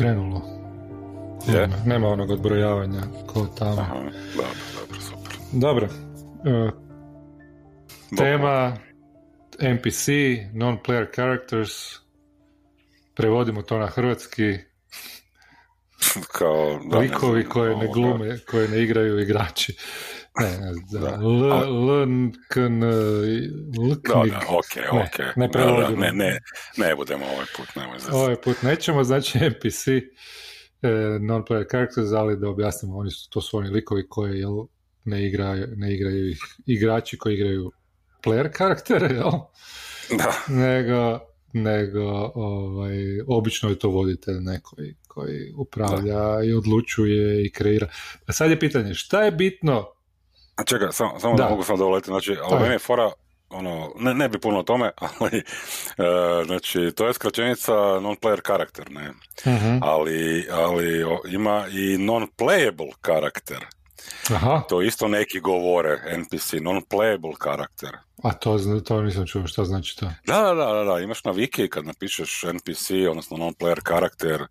Krenulo. Je? Nema, nema onog odbrojavanja ko tamo. Aha, dobro, dobro, super. Dobro. E, tema NPC, non-player characters. Prevodimo to na hrvatski. Kao, da, ne Likovi znam, koje ne glume, koje ne igraju igrači. Ne, ne, da. Da. L, L, N, Da, da, ok, Ne, ok. ne Da, prevodimo. da, ne, ne, ne budemo ovaj put, nemoj zezati. Ovaj put nećemo, znači NPC, e, non-player characters, ali da objasnimo, oni su, to su oni likovi koji jel, ne, igraju, ne igraju ih igrači koji igraju player karaktere, jel? Da, nego, nego ovaj, obično je to voditelj neko koji, upravlja i odlučuje i kreira. A sad je pitanje, šta je bitno A čekaj, samo, samo da. Da. mogu sam dovoliti, znači, ali Ajde. meni je fora, ono, ne, ne bi puno o tome, ali, e, znači, to je skraćenica non-player karakter, ne, ali, ali o, ima i non-playable karakter, Aha, to isto neki govore, NPC, non-playable karakter. A to, to nisam čuo, šta znači to? Da, da, da, da, imaš na Wiki kad napišeš NPC, odnosno non-player karakter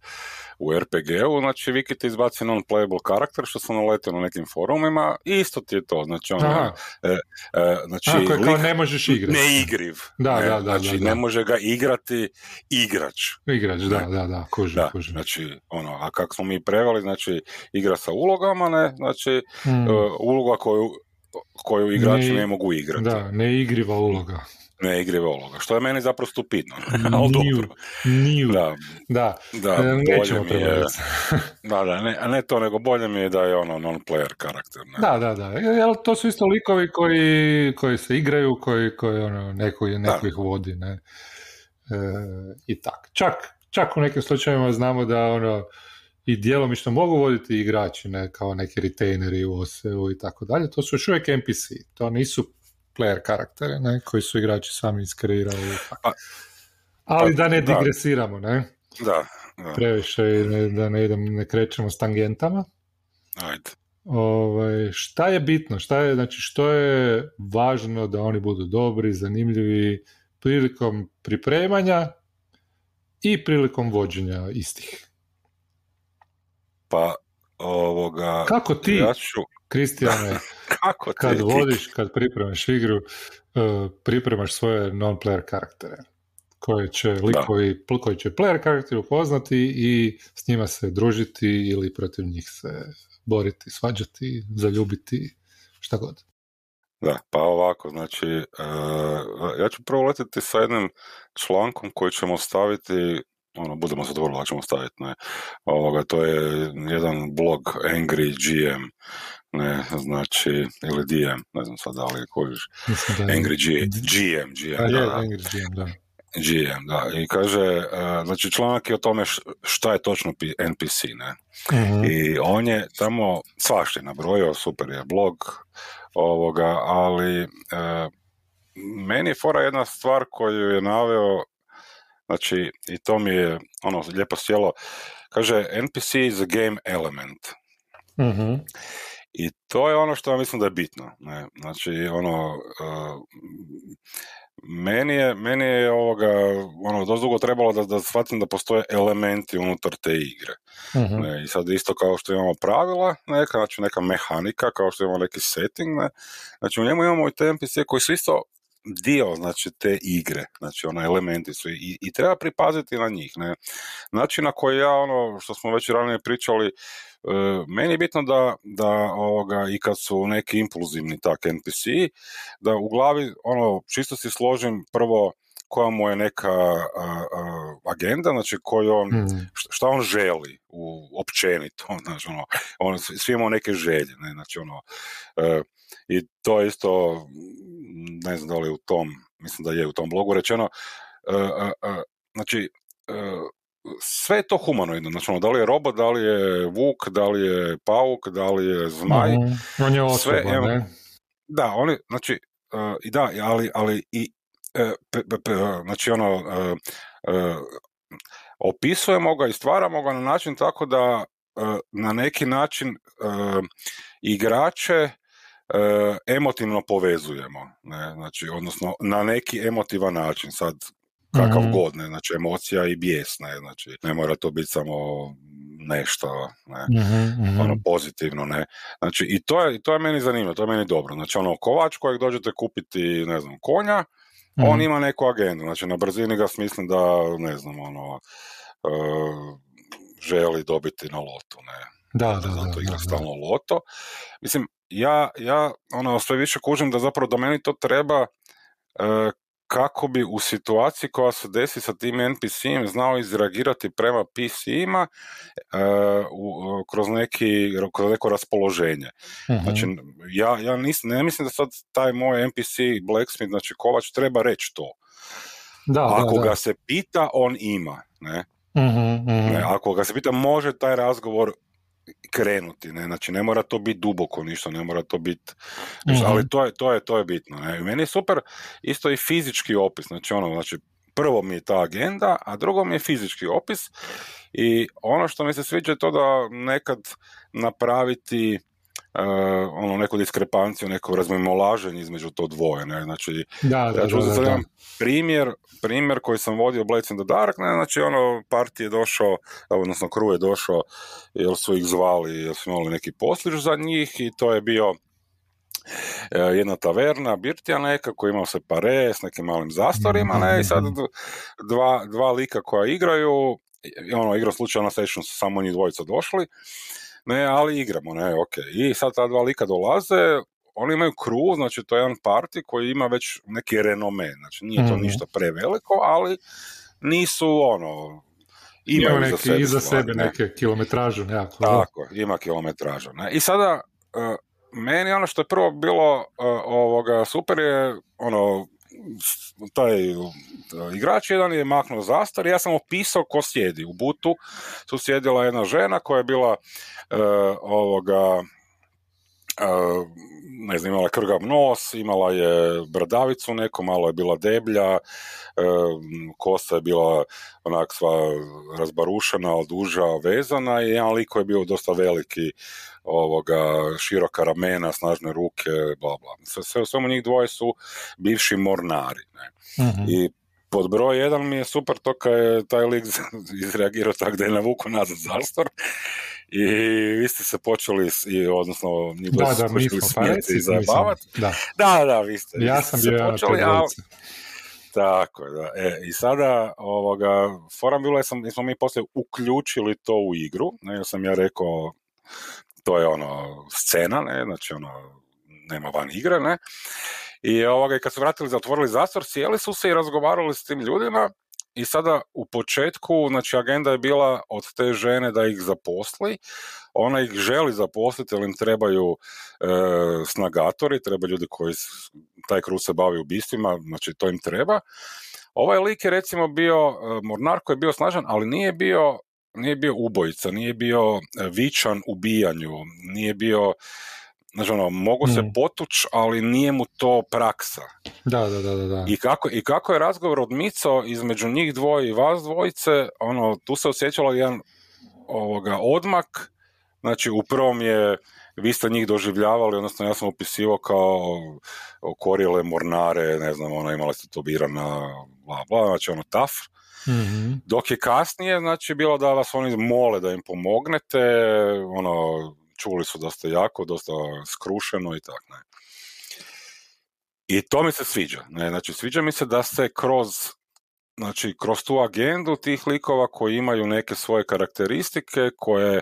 u RPG-u, znači Wiki ti izbaci non-playable karakter, što sam naletio na nekim forumima, i isto ti je to, znači Aha, e, e, znači, a, koje kao lik ne možeš igrati. neigriv, Da, ne, da, da, znači da, da. ne može ga igrati igrač, Igrač, da, da, da, kužim, da, kužim. znači, ono, a kako smo mi preveli, znači, igra sa ulogama, ne, znači, Mm, e, uloga koju, koju igrači Ne- ne, mogu igrati, da, neigriva uloga. ne igriva uloga, što je meni zapravo stupidno, ali Niju, dobro, niju. da, Da, da, e, bolje nećemo mi je, da, da, ne, a ne to, nego bolje mi je da je ono non-player karakter, ne, Da, da, da. Jel, to su isto likovi koji, koji se igraju, koji, koji ono, neko, neko Da. ih vodi, ne. E, I tak. Čak, čak u nekim slučajevima znamo da ono, i djelomično mogu voditi igrači, ne, kao neki retaineri u OSE-u i tako dalje. To su još uvijek NPC. To nisu player karaktere, ne, koji su igrači sami iskreirali. Pa- Ali pa, da ne digresiramo, ne? da, da, Previše ne, da ne idem, ne krećemo s tangentama. ajde. Ovaj, šta je bitno? Šta je, znači, što je važno da oni budu dobri, zanimljivi prilikom pripremanja i prilikom vođenja istih? Pa, ovoga, Kako ti, ja ću, Kristijane, kako ti, kad ti- vodiš, kad pripremaš igru, eh, pripremaš svoje non-player karaktere? koje će likovi, koji će player karakter upoznati i s njima se družiti ili protiv njih se boriti, svađati, zaljubiti, šta god. Da, pa ovako, znači, e, ja ću prvo letiti sa jednim člankom koji ćemo staviti, ono, budemo se dobro, ćemo staviti, ne, ovoga, to je jedan blog Angry GM, ne, znači, ili DM, ne znam sad da li je kojiš, da. Angry G, GM, GM, A je, da, da. Angry GM, da. GM, da, i kaže, e, znači članak je o tome šta je točno NPC, ne, Mhm. i on je tamo svašta je nabrojio, super je blog ovoga, ali e, meni je fora jedna stvar koju je naveo, znači i to mi je ono lijepo sjelo, kaže NPC is a game element. Mhm. I to je ono što ja mislim da je bitno. Ne? Znači, ono, uh, meni je, meni je ovoga, ono, dosta dugo trebalo da, da shvatim da postoje elementi unutar te igre. Mhm. Ne? I sad isto kao što imamo pravila, neka, znači neka mehanika, kao što imamo neki setting, ne? znači u njemu imamo i te NPC koji su isto dio znači te igre, znači ono elementi su i, i treba pripaziti na njih, ne. Način na koji ja ono što smo već ranije pričali, e, meni je bitno da, da ovoga, i kad su neki impulzivni tak NPC, da u glavi ono čisto si složim prvo koja mu je neka a, a, agenda, znači koju on, Mhm. šta- on želi u općenito, znači ono, on, svi imamo neke želje, ne, znači ono, e, i to je isto, mm, ne znam da li je u tom, mislim da je u tom blogu rečeno, e, e, e, znači, sve je to humanoidno, znači ono, da li je robot, da li je vuk, da li je pauk, da li je zmaj, Mhm. On je sve, osoba, evo, ne? da, oni, znači, i da, ali, ali i, e, pe- pe- pe- znači ono, opisujemo ga i stvaramo ga na način tako da na neki način igrače emotivno povezujemo, ne, znači, odnosno na neki emotivan način, sad kakav mm god, ne, znači emocija i bijes, ne, znači ne mora to biti samo nešto, ne, mm ono pozitivno, ne, znači i to je, to je meni zanimljivo, to je meni dobro, znači ono kovač kojeg dođete kupiti, ne znam, konja, on mhm. ima neku agendu, znači na brzini ga smislim da, ne znam, ono, uh, želi dobiti na lotu, ne, da, da, da, zato igra stalno loto. Mislim, ja, ja ono, sve više kužim da zapravo da meni to treba uh, kako bi u situaciji koja se desi sa tim NPC-im znao izreagirati prema PC-ima uh, e, kroz, neki, kroz neko raspoloženje. uh Znači, ja, ja nis, ne mislim da sad taj moj NPC Blacksmith, znači Kovač, treba reći to. Da, Ako da, ga se pita, on ima. Ne? uh ne? Ako ga se pita, može taj razgovor krenuti, ne, znači ne mora to biti duboko ništa, ne mora to biti, mm ali to je, to je, to je bitno, ne, meni je super isto i fizički opis, znači ono, znači prvo mi je ta agenda, a drugo mi je fizički opis i ono što mi se sviđa je to da nekad napraviti uh, ono neku diskrepanciju, neko razmimolaženje između to dvoje, ne, znači da, da, ja ću da, da, primjer, primjer koji sam vodio Blades in the Dark, ne, znači ono parti je došao, odnosno crew je došao, jer su ih zvali, jer su imali neki posliš za njih i to je bio e, jedna taverna, birtija neka, koji imao se pare s nekim malim zastorima, ne, i sad dva, dva lika koja igraju, ono, igra slučajno na session su samo njih dvojica došli, ne, ali igramo, ne, ok. I sad ta dva lika dolaze, oni imaju crew, znači to je jedan party koji ima već neki renome, znači nije to mhm. ništa preveliko, ali nisu ono, imaju ima neki, sebe, iza sebe ne? neke kilometražu nekako. Tako, ima kilometražu. Ne? I sada, uh, meni ono što je prvo bilo uh, ovoga super je ono taj uh, igrač jedan je maknuo zastar ja sam opisao ko sjedi. U butu su sjedila jedna žena koja je bila ovoga ne znam, imala je krgav nos, imala je bradavicu neko, malo je bila deblja, kosa je bila onak sva razbarušena, ali duža, vezana i jedan lik je bio dosta veliki, ovoga, široka ramena, snažne ruke, bla bla. Sve, sve, njih dvoje su bivši mornari. Ne? Mhm. I pod broj jedan mi je super to kad je taj lik izreagirao tako da je navuku nazad zastor i vi ste se počeli, i, odnosno njih da, da, smijeti i zajebavati. Da. da, da, vi ste. Ja sam bio počeli, a, tako da. E, I sada, ovoga, forum bilo je, sam, smo mi poslije uključili to u igru, ne, ja sam ja rekao, to je ono, scena, ne, znači ono, nema van igre, ne, i ovoga, kad su vratili, zatvorili zastor, sjeli su se i razgovarali s tim ljudima i sada u početku, znači agenda je bila od te žene da ih zaposli, ona ih želi zaposliti jer im trebaju e, snagatori, treba ljudi koji taj kruz se bavi ubistvima, znači to im treba. Ovaj lik je recimo bio, e, mornar koji je bio snažan, ali nije bio nije bio ubojica, nije bio e, vičan ubijanju, nije bio Znači, ono, mogu se mm. potuć, ali nije mu to praksa. Da, da, da, da. I kako, I kako je razgovor odmicao između njih dvoje i vas dvojice, ono, tu se osjećalo jedan ovoga, odmak, znači u prvom je vi ste njih doživljavali, odnosno ja sam opisivao kao korile, mornare, ne znam, ono, imali ste to birana, bla, bla, znači ono, taf. Mm-hmm. Dok je kasnije, znači, bilo da vas oni mole da im pomognete, ono, čuli su dosta jako, dosta skrušeno i tako, ne. I to mi se sviđa, ne, znači sviđa mi se da se kroz znači kroz tu agendu tih likova koji imaju neke svoje karakteristike koje e,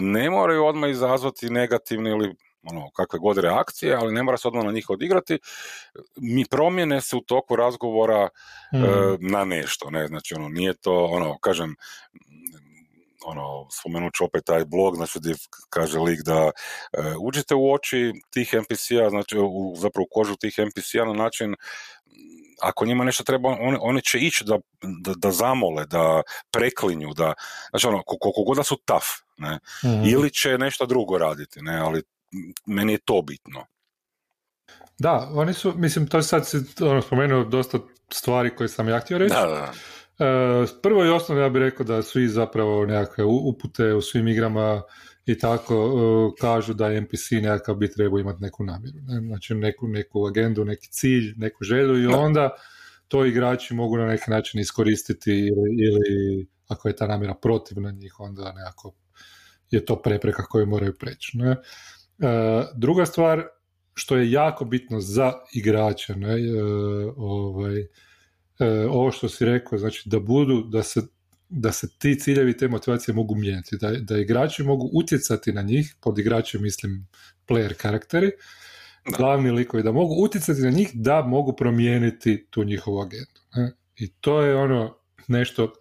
ne moraju odmah izazvati negativne ili ono, kakve god reakcije, ali ne mora se odmah na njih odigrati, mi promjene se u toku razgovora mm. na nešto, ne, znači ono, nije to, ono, kažem, ono, spomenut ću opet taj blog, znači gdje kaže lik da e, uđite u oči tih NPC-a, znači u, zapravo u kožu tih NPC-a na način ako njima nešto treba, oni, oni će ići da, da, da, zamole, da preklinju, da, znači ono, koliko god da su taf, ne, mhm. ili će nešto drugo raditi, ne, ali meni je to bitno. Da, oni su, mislim, to sad ono, spomenuo dosta stvari koje sam ja htio reći. Da, da. E, prvo i osnovno ja bih rekao da svi zapravo nekakve upute u svim igrama i tako e, kažu da NPC nekakav bi trebao imati neku namjeru. Znači neku, neku agendu, neki cilj, neku želju i onda to igrači mogu na neki način iskoristiti ili, ili ako je ta namjera protivna njih, onda nekako je to prepreka koju moraju preći. Ne? E, druga stvar, što je jako bitno za igrače, ne, ovaj, ovo što si rekao, znači da budu, da se, da se ti ciljevi te motivacije mogu mijenjati, da, da igrači mogu utjecati na njih, pod igrače mislim player karakteri, glavni likovi, da mogu utjecati na njih da mogu promijeniti tu njihovu agendu. Ne? I to je ono nešto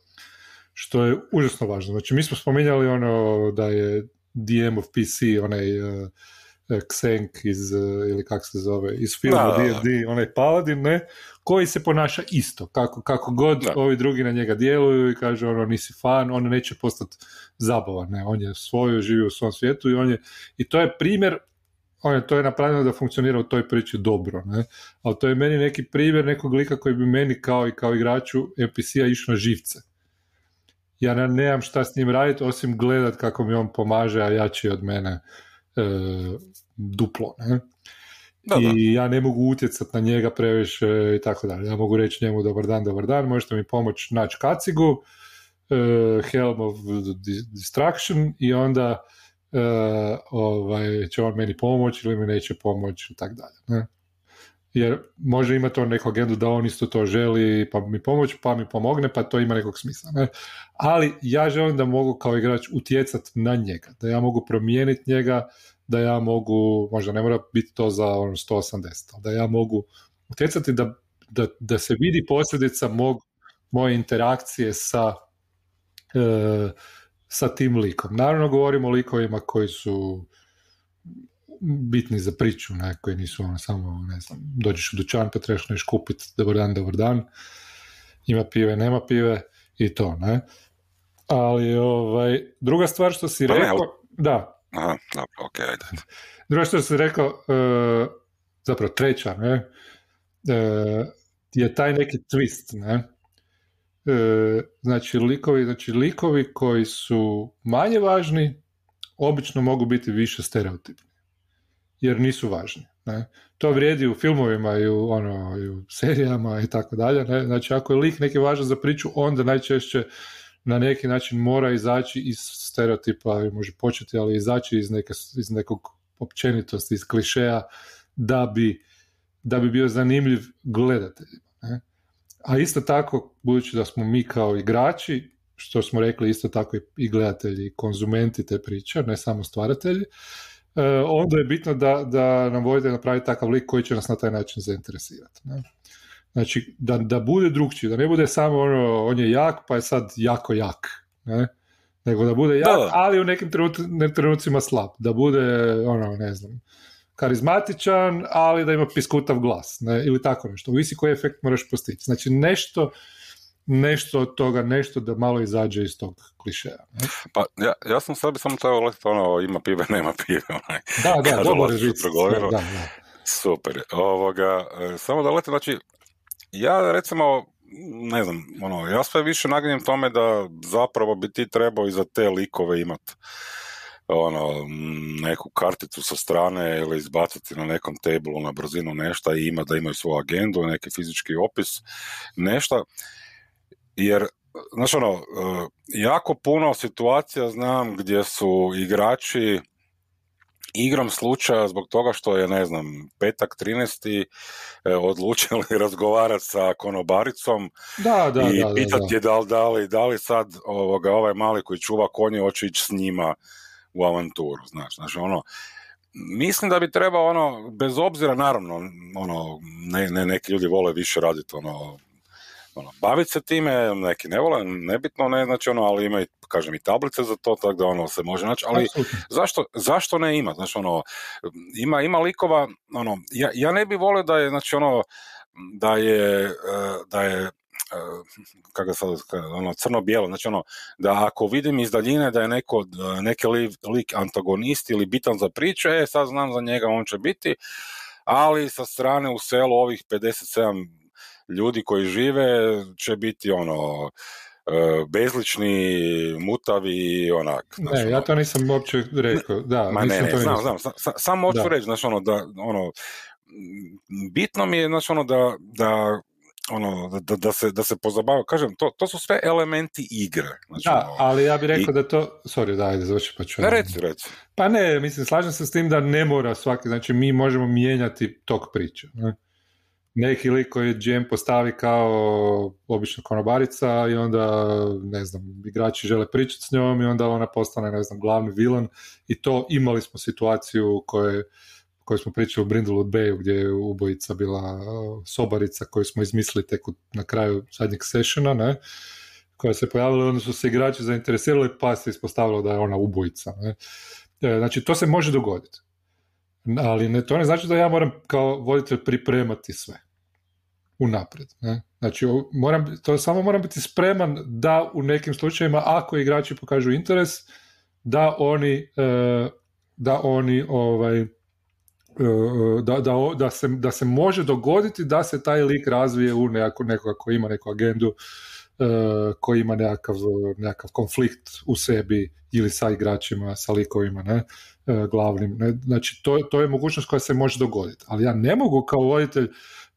što je užasno važno. Znači, mi smo spominjali ono da je DM of PC, onaj uh, Xenk iz, uh, ili kako se zove, iz filma D&D, onaj paladin, ne, koji se ponaša isto, kako, kako god ovi drugi na njega djeluju i kaže ono nisi fan, on neće postati zabavan, ne, on je svoju, živi u svom svijetu i on je, i to je primjer on je, to je napravljeno da funkcionira u toj priči dobro, ne? ali to je meni neki primjer nekog lika koji bi meni kao i kao igraču NPC-a išao na živce. Ja nemam šta s njim raditi osim gledat kako mi on pomaže, a jači od mene. e, duplo. Ne? I ja ne mogu utjecati na njega previše i tako dalje. Ja mogu reći njemu dobar dan, dobar dan, možete mi pomoći naći kacigu, e, Helm of Distraction i onda e, ovaj, će on meni pomoći ili mi neće pomoći i tako dalje. Ne? Jer može imati on neku agendu da on isto to želi pa mi pomoći, pa mi pomogne, pa to ima nekog smisla. Ne? Ali ja želim da mogu kao igrač utjecati na njega, da ja mogu promijeniti njega, da ja mogu, možda ne mora biti to za on 180, da ja mogu utjecati da, da, da se vidi posljedica mog, moje interakcije sa, e, sa tim likom. Naravno govorimo o likovima koji su bitni za priču, ne, koji nisu ono samo, ne znam, dođeš u dućan pa trebaš nešto kupiti, dobar dan, dobar dan, ima pive, nema pive i to, ne. Ali, ovaj, druga stvar što si pa rekao, da. Aha, dobro, ok, ajde. Druga što si rekao, uh, zapravo treća, ne, uh, je taj neki twist, ne, uh, znači likovi, znači likovi koji su manje važni, obično mogu biti više stereotipni jer nisu važni. Ne? To vrijedi u filmovima i u, ono, i u serijama i tako dalje. Ne? Znači, ako je lik neki važan za priču, onda najčešće na neki način mora izaći iz stereotipa, može početi, ali izaći iz, neke, iz nekog općenitosti, iz klišeja, da bi, da bi bio zanimljiv gledateljima. Ne? A isto tako, budući da smo mi kao igrači, što smo rekli isto tako i gledatelji, konzumenti te priče, ne samo stvaratelji, onda je bitno da, da nam vojde napraviti takav lik koji će nas na taj način zainteresirati. Ne? Znači, da, da bude drugčiji, da ne bude samo ono, on je jak, pa je sad jako jak. Ne? Nego da bude jak, ali u nekim trenucima slab. Da bude, ono, ne znam, karizmatičan, ali da ima piskutav glas. Ne? Ili tako nešto. Visi koji efekt moraš postići. Znači, nešto nešto od toga, nešto da malo izađe iz tog klišeja. Ne? Pa ja, ja sam sebi samo trebao letiti ono, ima pive, nema pive. Onaj. Da, da, dobar je da, da, Super. Ovoga, e, samo da letim, znači, ja recimo, ne znam, ono, ja sve više naginjem tome da zapravo bi ti trebao i za te likove imati ono, neku karticu sa strane ili izbaciti na nekom tablu na brzinu nešto i ima da imaju svoju agendu, neki fizički opis, nešto jer znaš ono, e, jako puno situacija znam gdje su igrači igrom slučaja zbog toga što je, ne znam, petak 13. E, odlučili razgovarati sa konobaricom da, da, i da, pitati je da li, da, li, da li sad ovoga, ovaj mali koji čuva konje hoće ići s njima u avanturu, znaš, znači ono, mislim da bi trebao ono, bez obzira naravno, ono, ne, ne, neki ljudi vole više raditi ono, ono, baviti se time, neki ne vole, nebitno ne, znači ono, ali ima i, kažem, i tablice za to, tako da ono se može naći, ali zašto, zašto ne ima, znači ono, ima, ima likova, ono, ja, ja ne bi volio da je, znači ono, da je, e, da je e, kako sad, ono, crno-bijelo, znači ono, da ako vidim iz daljine da je neko, neki lik antagonist ili bitan za priču, e, sad znam za njega, on će biti, ali sa strane u selu ovih 57 ljudi koji žive će biti ono e, bezlični, mutavi onak. ne, ja ono to nisam uopće rekao. Da, ma ne, ne, znam, znam, samo hoću reći, znaš, ono, da, ono, bitno mi je, znaš, ono, da, da ono, da, da, se, da se pozabavaju, kažem, to, to su sve elementi igre. Znači, da, ono, ali ja bih rekao da to, sorry, da, ajde, završi pa ću. Ne, reci, reci. Pa ne, mislim, slažem se s tim da ne mora svaki, znači mi možemo mijenjati tok priče. Ne? Neki lik koji GM postavi kao obična konobarica i onda, ne znam, igrači žele pričati s njom i onda ona postane, ne znam, glavni vilan i to imali smo situaciju koje koju smo pričali u Brindlewood Bayu gdje je ubojica bila sobarica koju smo izmislili tek na kraju zadnjeg sessiona, ne, koja se pojavila onda su se igrači zainteresirali pa se ispostavilo da je ona ubojica. Ne. E, znači, to se može dogoditi. Ali ne, to ne znači da ja moram kao voditelj pripremati sve unaprijed. Ne? Znači, moram, to samo moram biti spreman da u nekim slučajevima, ako igrači pokažu interes, da oni, e, da oni ovaj, E, da, da, da, se, da se može dogoditi da se taj lik razvije u nekako, nekoga koji ima neku agendu, uh, koji ima nekakav, nekakav konflikt u sebi ili sa igračima, sa likovima, ne, glavnim. Ne? Znači, to, to je mogućnost koja se može dogoditi. Ali ja ne mogu kao voditelj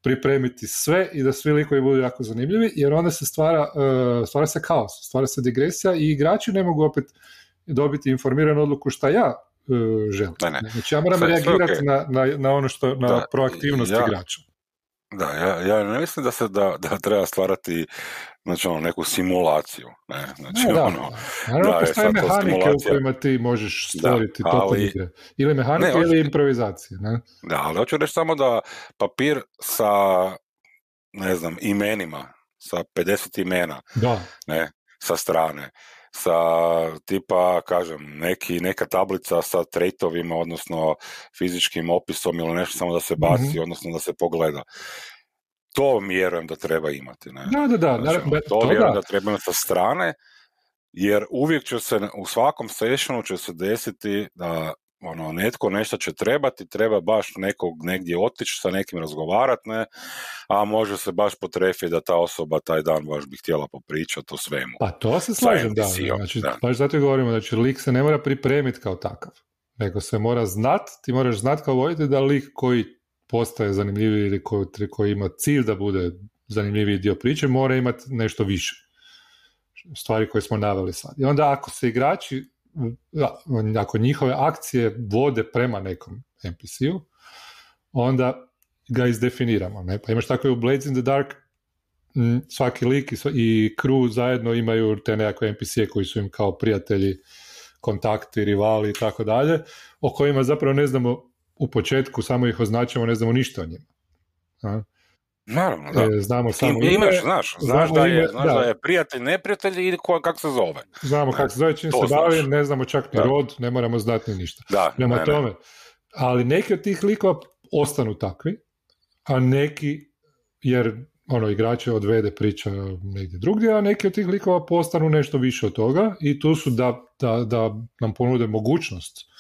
pripremiti sve i da svi likovi budu jako zanimljivi, jer onda se stvara, uh, stvara se kaos, stvara se digresija i igrači ne mogu opet dobiti informiranu odluku šta ja uh, želi. Ne, Znači ja moram reagirati na, na, na, ono što, na da, proaktivnost ja, igrača. Da, ja, ja ne mislim da se da, da treba stvarati znači ono, neku simulaciju. Ne? Znači, ne, da, ono, Naravno, da, postoje mehanike u kojima ti možeš stvoriti da, ali, igre. Ili mehanike ne, ili improvizacije. Ne? Da, ali hoću reći samo da papir sa ne znam, imenima, sa 50 imena, da. ne, sa strane, sa tipa, kažem, neki, neka tablica sa trejtovima, odnosno fizičkim opisom ili nešto samo da se baci, mm-hmm. odnosno da se pogleda. To vjerujem da treba imati. Ne? Da, da, da. Znači, to, to vjerujem da. da treba imati sa strane, jer uvijek će se, u svakom sessionu će se desiti da ono, netko nešto će trebati, treba baš nekog negdje otići sa nekim razgovarat, ne, a može se baš potrefiti da ta osoba taj dan baš bi htjela popričati o svemu. Pa to se slažem, da, znači, da. baš zato govorimo, znači lik se ne mora pripremiti kao takav, nego se mora znat, ti moraš znat kao voditelj da lik koji postaje zanimljiviji ili koji, koji ima cilj da bude zanimljiviji dio priče, mora imati nešto više stvari koje smo naveli sad. I onda ako se igrači ako njihove akcije vode prema nekom NPC-u, onda ga izdefiniramo. Ne? Pa imaš tako i u Blades in the Dark, svaki lik i crew zajedno imaju te nekakve NPC-e koji su im kao prijatelji, kontakti, rivali i tako dalje, o kojima zapravo ne znamo u početku, samo ih označimo, ne znamo ništa o njima. Naravno, da. E, znamo samo ime. Imaš, znaš, znaš, da, je, znaš da. da. je prijatelj, neprijatelj i ko, kako se zove. Znamo kako se zove, čim se bavi, ne znamo čak ni rod, ne moramo znati ni ništa. Da, Prema ne, tome, ali neki od tih likova ostanu takvi, a neki, jer ono, igrače odvede priča negdje drugdje, a neki od tih likova postanu nešto više od toga i tu su da, da, da nam ponude mogućnost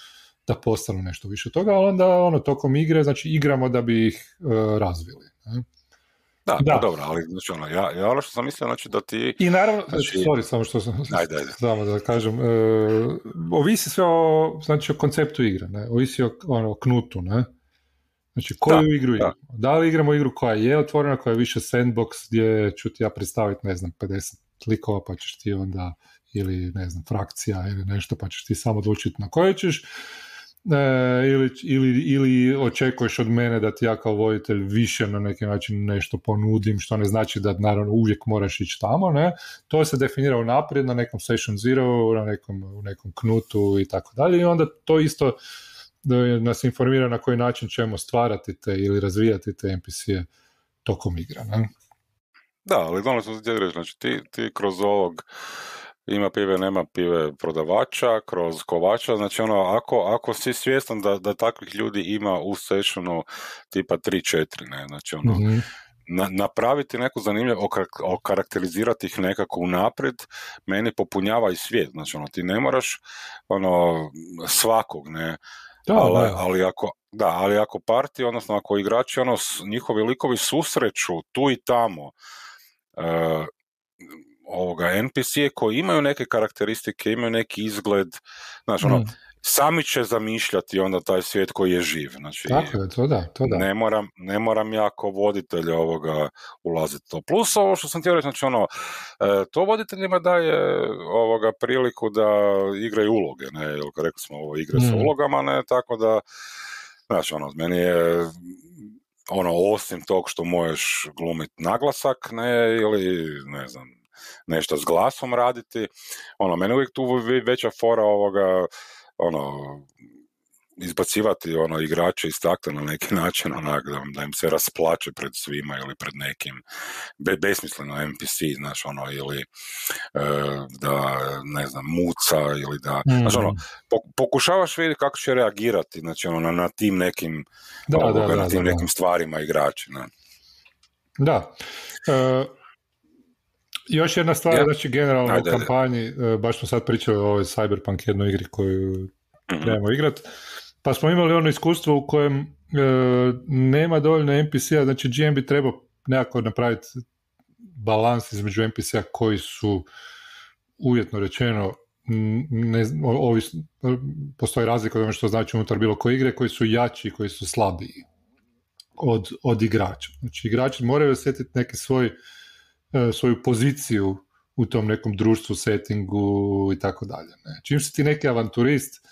da postanu nešto više od toga, ali onda ono, tokom igre, znači igramo da bi ih uh, razvili. Ne? Da, da. Pa dobro, ali znači ono, ja, ja ono što sam mislio, znači da ti... I naravno, znači, sorry, samo što sam, ajde, ajde. samo da kažem, uh, ovisi sve o, znači, o konceptu igre, ne? ovisi o, ono, knutu, ne? Znači, koju da, igru igramo? Da. da li igramo igru koja je otvorena, koja je više sandbox, gdje ću ti ja predstaviti, ne znam, 50 likova, pa ćeš ti onda, ili ne znam, frakcija ili nešto, pa ćeš ti samo odlučiti na koje ćeš, E, ili, ili, ili očekuješ od mene da ti ja kao voditelj više na neki način nešto ponudim, što ne znači da naravno uvijek moraš ići tamo, ne? To se definira unaprijed na nekom session zero, na nekom, u nekom knutu i tako dalje i onda to isto nas informira na koji način ćemo stvarati te ili razvijati te NPC-e tokom igra, ne? Da, ali reći, znači ti, ti kroz ovog ima pive, nema pive prodavača, kroz kovača, znači ono, ako, ako si svjestan da, da takvih ljudi ima u sessionu tipa 3-4, ne, znači ono, mm Na, napraviti neku zanimljivu, okarakterizirati ih nekako unaprijed, meni popunjava i svijet, znači ono, ti ne moraš ono, svakog, ne, da, ali, da. ali, ako, da, ali ako parti, odnosno ako igrači, ono, njihovi likovi susreću tu i tamo, uh, ovoga NPC-e koji imaju neke karakteristike, imaju neki izgled, znaš, ono, mm. sami će zamišljati onda taj svijet koji je živ. Znači, Tako je, to da, to da. Ne moram, ne moram ja kao voditelj ovoga ulaziti to. Plus ovo što sam htio reći, znači ono, e, to voditeljima daje ovoga priliku da igraju uloge, ne, jer rekli smo ovo igre sa Mm. ulogama, ne, tako da, znači ono, meni je ono, osim tog što možeš glumiti naglasak, ne, ili, ne znam, nešto s glasom raditi, ono, meni je uvijek tu ve- veća fora ovoga, ono, izbacivati ono igrače iz takta na neki način onak da, da im se rasplače pred svima ili pred nekim be, besmisleno NPC znaš ono ili e, da ne znam muca ili da Mm. znaš ono pok- pokušavaš vidjeti kako će reagirati znači ono na, na tim nekim Da, da, ovoga, da, na tim da, da. nekim stvarima igrači ne? Da. E, još jedna stvar, Ja. znači generalno u kampanji, e, baš smo sad pričali o ovoj Cyberpunk jednoj igri koju Mhm. trebamo igrat, pa smo imali ono iskustvo u kojem e, nema dovoljno NPC-a, znači GM bi trebao nekako napraviti balans između NPC-a koji su uvjetno rečeno ne, znam, o- ovis, postoji razlika od ono što znači unutar bilo koje igre koji su jači i koji su slabiji od, od igrača. Znači igrači moraju osjetiti neki svoj, svoju poziciju u tom nekom društvu, settingu i tako dalje. ne. Čim si ti neki avanturist,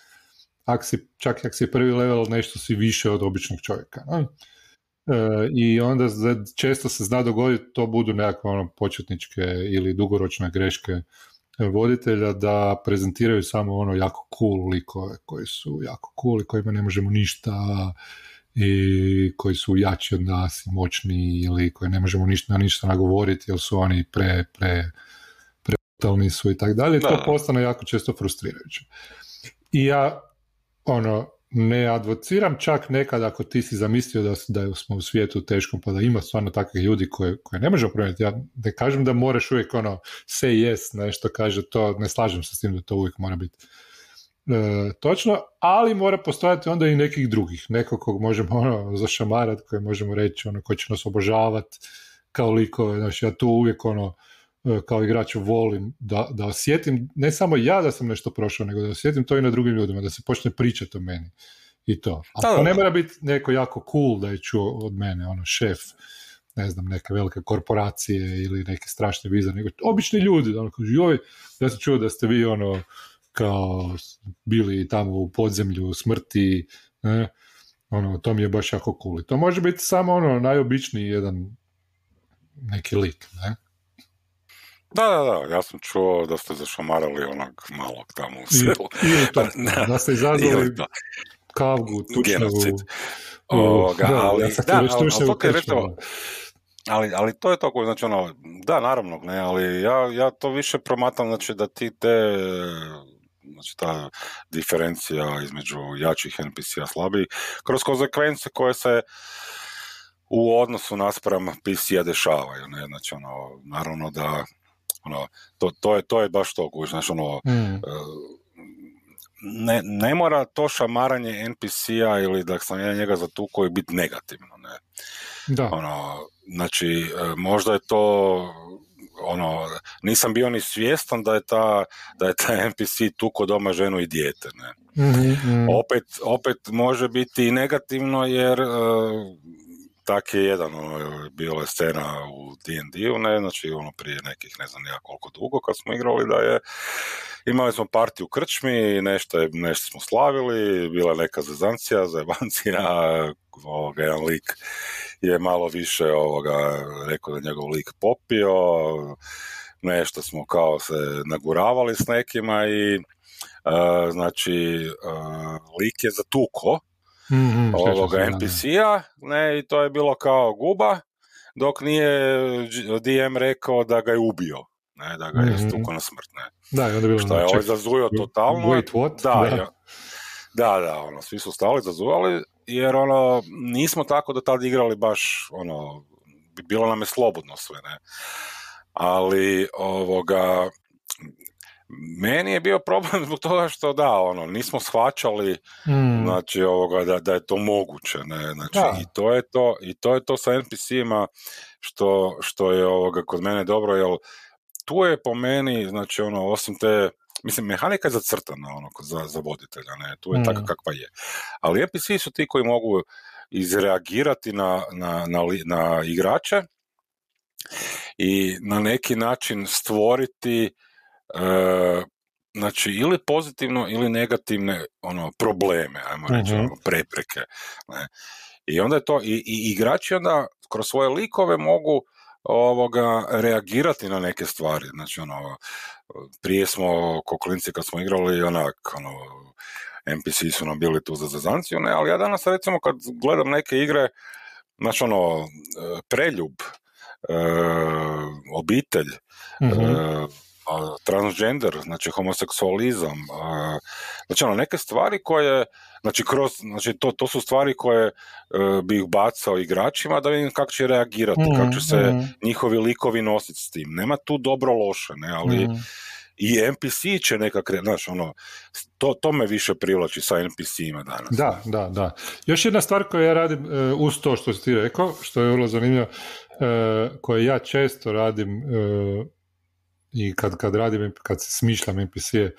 ak si, čak i si prvi level, nešto si više od običnog čovjeka. Ne? E, I onda često se zna dogoditi to budu nekakve ono, početničke ili dugoročne greške e, voditelja da prezentiraju samo ono jako cool likove koji su jako cool i kojima ne možemo ništa i koji su jači od nas i moćni ili koji ne možemo ništa na ništa nagovoriti jer su oni pre, pre, pre su i tako dalje. Da, To postane jako često frustrirajuće. I ja ono, ne advociram čak nekad ako ti si zamislio da, da smo u svijetu teškom pa da ima stvarno takvih ljudi koje, koje ne možemo promijeniti. Ja ne kažem da moraš uvijek ono say yes, nešto kaže to, ne slažem se s tim da to uvijek mora biti e, točno, ali mora postojati onda i nekih drugih, nekog kog možemo ono zašamarat, koji možemo reći ono koji će nas obožavati kao likove, znači ja tu uvijek ono e, kao igrač volim da, da osjetim, ne samo ja da sam nešto prošao, nego da osjetim to i na drugim ljudima, da se počne pričati o meni i to. A Da, to da, ne da. mora biti neko jako cool da je čuo od mene, ono šef, ne znam, neke velike korporacije ili neki strašni vizor, nego obični ljudi, ono, kažu, joj, ja sam čuo da ste vi, ono, kao bili tamo u podzemlju smrti, ne, ono, to mi je baš jako cool. I to može biti samo ono najobičniji jedan neki lik, ne? Da, da, da, ja sam čuo da ste zašamarali onog malog tamo u I, selu. ili to, Da. ste izazvali to. kavgu, tučnjavu. Genocid. u- Ovoga, da, ali- ja da, ali- ali to Ali, ali to je tako, znači ono, da, naravno, ne, ali ja, ja to više promatram, znači da ti te, znači ta diferencija između jačih NPC-a slabijih, kroz konsekvence koje se u odnosu naspram PC-a dešavaju, ne, znači ono, naravno da, ono, to, to, je, to je baš to, kužiš, znači ono, Mm, e, ne, ne mora to šamaranje NPC-a ili da sam ja njega zatukao i biti negativno, ne, da, ono, znači, e, možda je to ono, nisam bio ni svjestan da je ta, da je taj NPC tuko doma ženu i dijete, ne. Mhm, mhm. Opet, opet može biti i negativno jer e, tak je jedan, ono, bila je scena u D&D-u, ne, znači ono prije nekih, ne znam ja koliko dugo kad smo igrali da je, imali smo partiju u krčmi, nešto, je, nešto smo slavili, bila neka zezancija, zajebancija, ovoga, jedan lik je malo više ovoga, rekao da je njegov lik popio, nešto smo kao se naguravali s nekima i e, znači e, lik je zatuko Mhm, se, ovoga da, da. NPC-a, ne, i to je bilo kao guba, dok nije DM rekao da ga je ubio, ne, da ga je Mhm. stukao na smrt, ne. Da, i onda je bilo Što je ovaj čekaj, zazujo totalno. Wait, what? Da, Da. ja- da, da, ono, svi su stali, zazuvali, jer ono, nismo tako do tad igrali baš, ono, bi- bilo nam je slobodno sve, ne. Ali, ovoga, meni je bio problem zbog toga što da, ono, nismo shvaćali Mm, znači ovoga da, da je to moguće ne znači Da. i to je to i to je to sa NPC-ima što, što je ovoga kod mene dobro jer tu je po meni, znači ono, osim te, mislim, mehanika je zacrtana ono, za, za voditelja, ne, tu je mm. taka kakva je. Ali NPC su ti koji mogu izreagirati na, na, na, na igrače i na neki način stvoriti e, znači ili pozitivno ili negativne ono probleme, ajmo reći, mm ono, prepreke. Ne. I onda je to, i, i igrači onda kroz svoje likove mogu ovoga reagirati na neke stvari. Znači ono, prije smo ko klinci kad smo igrali onak ono, NPC su nam bili tu za zazancija, ne, ali ja danas recimo kad gledam neke igre, znači ono, preljub, e, obitelj, mm transgender, znači homoseksualizam, znači ono, neke stvari koje, znači kroz, znači to, to su stvari koje e, bi ih bacao igračima da vidim kako će reagirati, mm, kako će se mm. njihovi likovi nositi s tim. Nema tu dobro loše, ne, ali mm. i NPC će nekak, znaš, ono, to, to me više privlači sa NPC-ima danas. Da, da, da. Još jedna stvar koju ja radim uh, uz to što si ti rekao, što je vrlo zanimljivo, uh, koje ja često radim uh, i kad, kad radim, kad se smišljam NPC-e,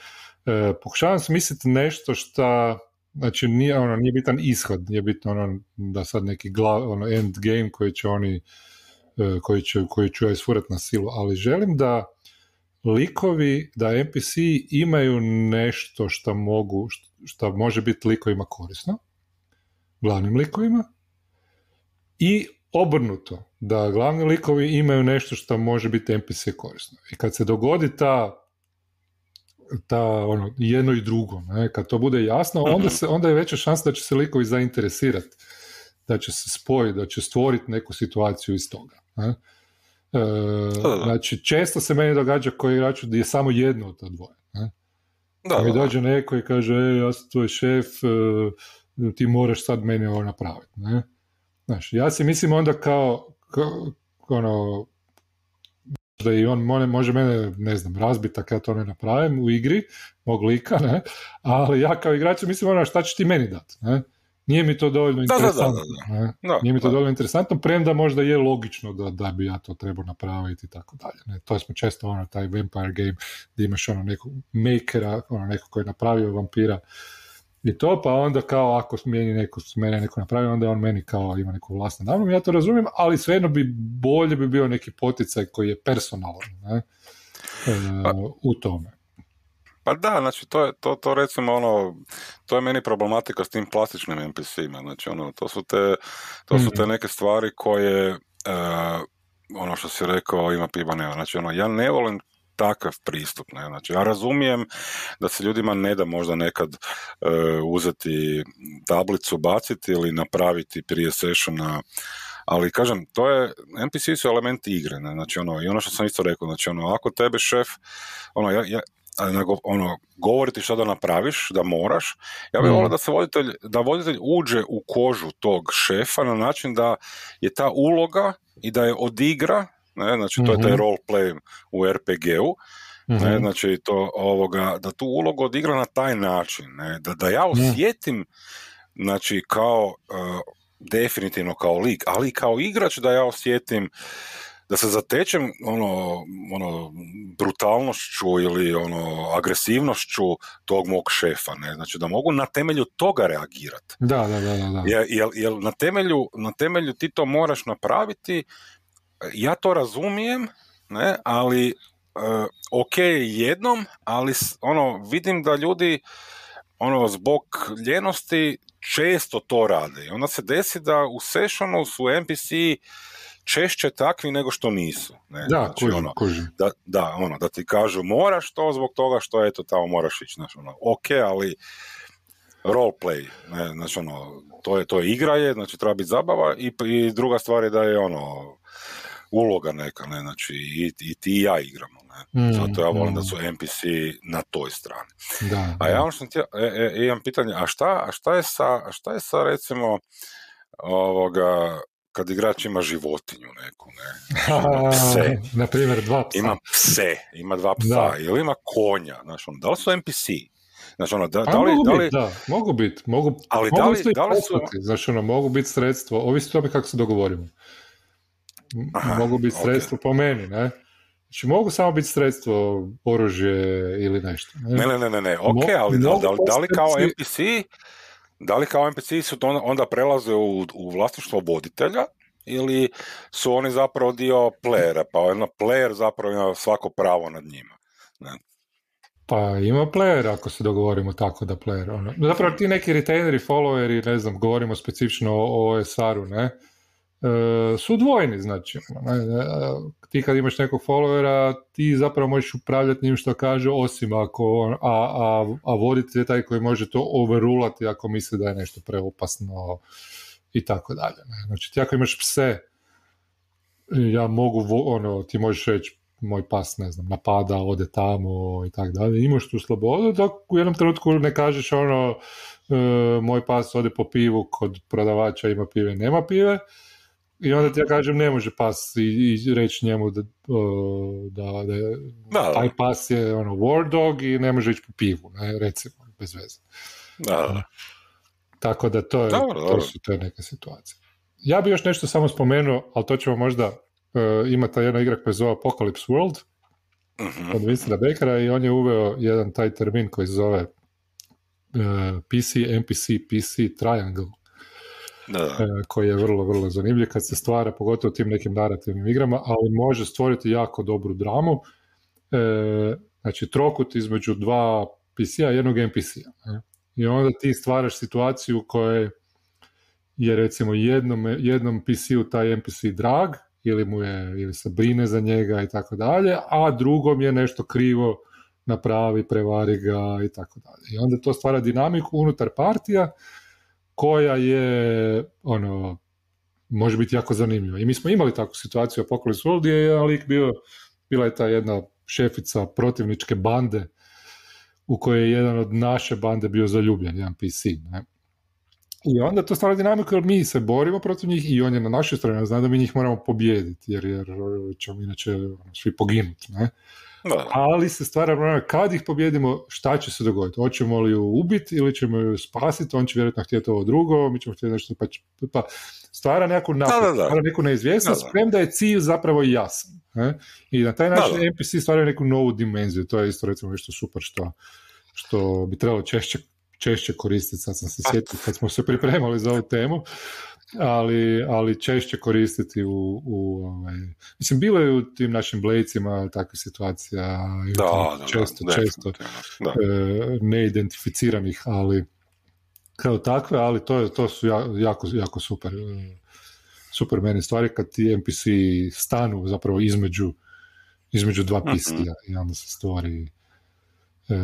pokušavam smisliti nešto što znači nije, ono, nije bitan ishod, nije bitno ono, da sad neki glav, ono, end game koji će oni e, koji, će, koji ću ja isfurat na silu, ali želim da likovi, da NPC imaju nešto što mogu, što može biti likovima korisno, glavnim likovima, i obrnuto, da glavni likovi imaju nešto što može biti NPC korisno. I kad se dogodi ta ta ono, jedno i drugo, ne? kad to bude jasno, onda, mhm. se, onda je veća šansa da će se likovi zainteresirati, da će se spojiti, da će stvoriti neku situaciju iz toga. Ne? E, znači, često se meni događa koji igraču da je samo jedno od ta dvoje. Ne? Da, mi dođe neko i kaže, e, ja sam tvoj šef, e, ti moraš sad meni ovo napraviti. Ne? Znaš, ja si mislim onda kao ono, da i on može mene, ne znam, razbiti ako ja to ne napravim u igri, mog lika, ne? ali ja kao igrač mislim ono šta će ti meni dati, ne? Nije mi to dovoljno interesantno. Ne? Nije mi to dovoljno interesantno, premda možda je logično da, da bi ja to trebao napraviti i tako dalje. Ne? To smo često ono, taj vampire game gdje imaš ono nekog makera, ono neko koji je napravio vampira, i to, pa onda kao ako smijeni neko, mene neko napravi, onda on meni kao ima neku vlastnu namjeru, ja to razumijem, ali svejedno bi bolje bi bio neki poticaj koji je personalan ne, e, pa, u tome. Pa da, znači to je, to, to recimo ono, to je meni problematika s tim plastičnim NPC-ima, znači ono, to su te, to su te mhm. neke stvari koje, e, ono što si rekao, ima piba nema, znači ono, ja ne volim takav pristup. Ne? Znači, ja razumijem da se ljudima ne da možda nekad e, uzeti tablicu, baciti ili napraviti prije sessiona ali kažem, to je, NPC su elementi igre, ne? znači ono, i ono što sam isto rekao, znači ono, ako tebe šef, ono, ja, ja ono, govoriti što da napraviš, da moraš, ja bih mm. volio da se voditelj, da voditelj uđe u kožu tog šefa na način da je ta uloga i da je odigra ne, znači to je taj mhm. role play u RPG-u, ne, mhm. znači to ovoga, da tu ulogu odigra na taj način, ne, da, da ja mhm. osjetim, znači kao, uh, definitivno kao lik, ali kao igrač da ja osjetim da se zatečem ono, ono brutalnošću ili ono agresivnošću tog mog šefa, ne? Znači da mogu na temelju toga reagirati. Da, da, da, da. Jel, jel, na, temelju, na temelju ti to moraš napraviti ja to razumijem, ne, ali uh, ok jednom, ali ono vidim da ljudi ono zbog ljenosti često to rade. I onda se desi da u sessionu su NPC češće takvi nego što nisu. Ne? Da, znači, ono, Da, da, ono, da ti kažu moraš to zbog toga što eto tamo moraš ići. Znači, ono, ok, ali roleplay, ne, znači ono, to je, to je igra je, znači treba biti zabava i, i druga stvar je da je ono, uloga neka, ne, znači i, i ti i ja igramo, ne. Mm, Zato ja volim da mm. su NPC na toj strani. Da, a ja što htio, e, e, imam pitanje, a šta, a šta je sa, a šta je sa recimo ovoga, kad igrač ima životinju neku, ne? Ima pse. Na primjer, dva psa. Ima pse, ima dva psa, da. ili ima konja, znaš, ono, da li su NPC? Znači, ono, da, pa da li, mogu da biti, da, mogu biti, mogu, ali mogu da li, da li su... Znači, ono, mogu biti sredstvo, ovisno tome kako se dogovorimo. Aha, mogu biti sredstvo po meni, ne? Znači mogu samo biti sredstvo, oružje ili nešto. Ne, ne, ne, ne, ne. ok, ali da, da, da li kao NPC da li kao NPC su onda prelaze u, u vlasništvo voditelja ili su oni zapravo dio playera, pa ono player zapravo ima svako pravo nad njima. Ne? Pa ima player ako se dogovorimo tako da player. Ono. Zapravo ti neki retaineri, followeri, ne znam, govorimo specifično o OSR-u, ne? E, su dvojni, znači. E, ti kad imaš nekog followera, ti zapravo možeš upravljati njim što kaže, osim ako, a, a, a voditelj je taj koji može to overrulati ako misli da je nešto preopasno i tako dalje. Znači ti ako imaš pse, ja mogu, ono, ti možeš reći moj pas, ne znam, napada, ode tamo i tako dalje. Imaš tu slobodu dok u jednom trenutku ne kažeš ono e, moj pas ode po pivu kod prodavača ima pive, nema pive. I onda ti ja kažem ne može pas i, i reći njemu da, da, da, taj pas je ono war dog i ne može ići po pivu, ne, recimo, bez veze. Da. Tako da to, je, to su te neke situacije. Ja bi još nešto samo spomenuo, ali to ćemo možda uh, ima ta jedna igra koja se zove Apocalypse World uh-huh. od Vincenta Bakera i on je uveo jedan taj termin koji se zove uh, PC, NPC, PC Triangle da. Koji je vrlo, vrlo zanimljiv kad se stvara, pogotovo tim nekim narativnim igrama, ali može stvoriti jako dobru dramu. Uh, znači, trokut između dva PC-a i jednog NPC-a. I onda ti stvaraš situaciju kojoj je recimo jednom, jednom PC-u taj NPC drag, ili mu je, ili se brine za njega i tako dalje, a drugom je nešto krivo napravi, prevari ga i tako dalje. I onda to stvara dinamiku unutar partija koja je ono može biti jako zanimljiva. I mi smo imali takvu situaciju u Apocalypse World gdje je bio, bila je ta jedna šefica protivničke bande u kojoj je jedan od naše bande bio zaljubljen, jedan PC. Ne? I onda to stvara dinamiku jer mi se borimo protiv njih i on je na našoj strani, zna da mi njih moramo pobijediti jer, jer ćemo inače ono, svi poginuti. Ne? Ali se stvara problema kad ih pobjedimo, šta će se dogoditi? Hoćemo li ju ubiti ili ćemo ju spasiti, on će vjerojatno htjeti ovo drugo, mi ćemo htjeti nešto, pa, pa stvara neku napad, stvara neku neizvjesnost, premda je cilj zapravo jasan. Ne? I na taj način NPC stvaraju neku novu dimenziju, to je isto recimo nešto super što, što bi trebalo češće češće koristiti, sad sam se sjetio kad smo se pripremali za ovu temu, ali, ali češće koristiti u, u ovaj, mislim, bilo je u tim našim blejcima takvih situacija da, da, često, često da. E, neidentificiranih, ali kao takve, ali to, to su jako, jako super super meni stvari kad ti NPC stanu zapravo između između dva mhm. pistija i onda se stvori E,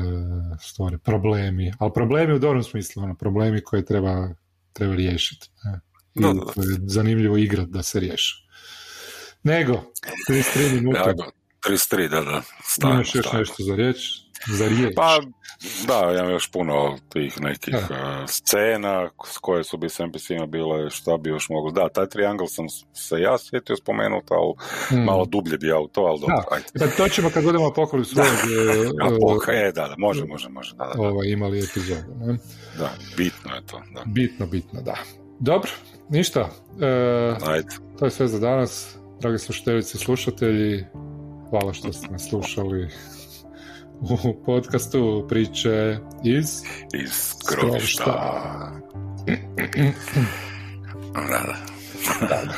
stvore problemi, ali problemi u dobrom smislu, ono, problemi koje treba, treba riješiti. Ne? I no, je zanimljivo igrati da se riješi. Nego, 33 minuta. Da, 33, da, da. Stavim, Imaš još nešto za riječ? za riječ. Pa, da, imam još puno tih nekih uh, scena s koje su bi s NPC-ima bile, šta bi još mogu. Da, taj triangle sam se ja sjetio spomenuti, ali hmm. malo dublje bi ja u to, ali dobro. Da, pa to ćemo kad budemo pokoli svog... e, da, da, može, može, može. Da, da, Ovaj, imali epizodu. Ne? Da, bitno je to. Da. Bitno, bitno, da. Dobro, ništa. E, Ajde. To je sve za danas. Dragi slušateljice i slušatelji, hvala što ste nas slušali u podcastu priče iz... Iz grobišta. da, da.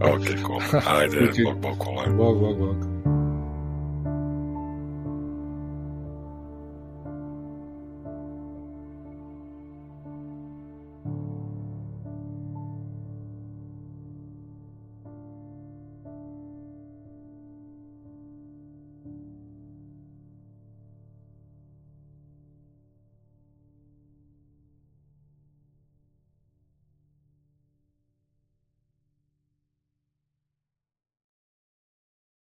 ok, cool. Ajde, bog, bog, bog. Bog, bog, bog.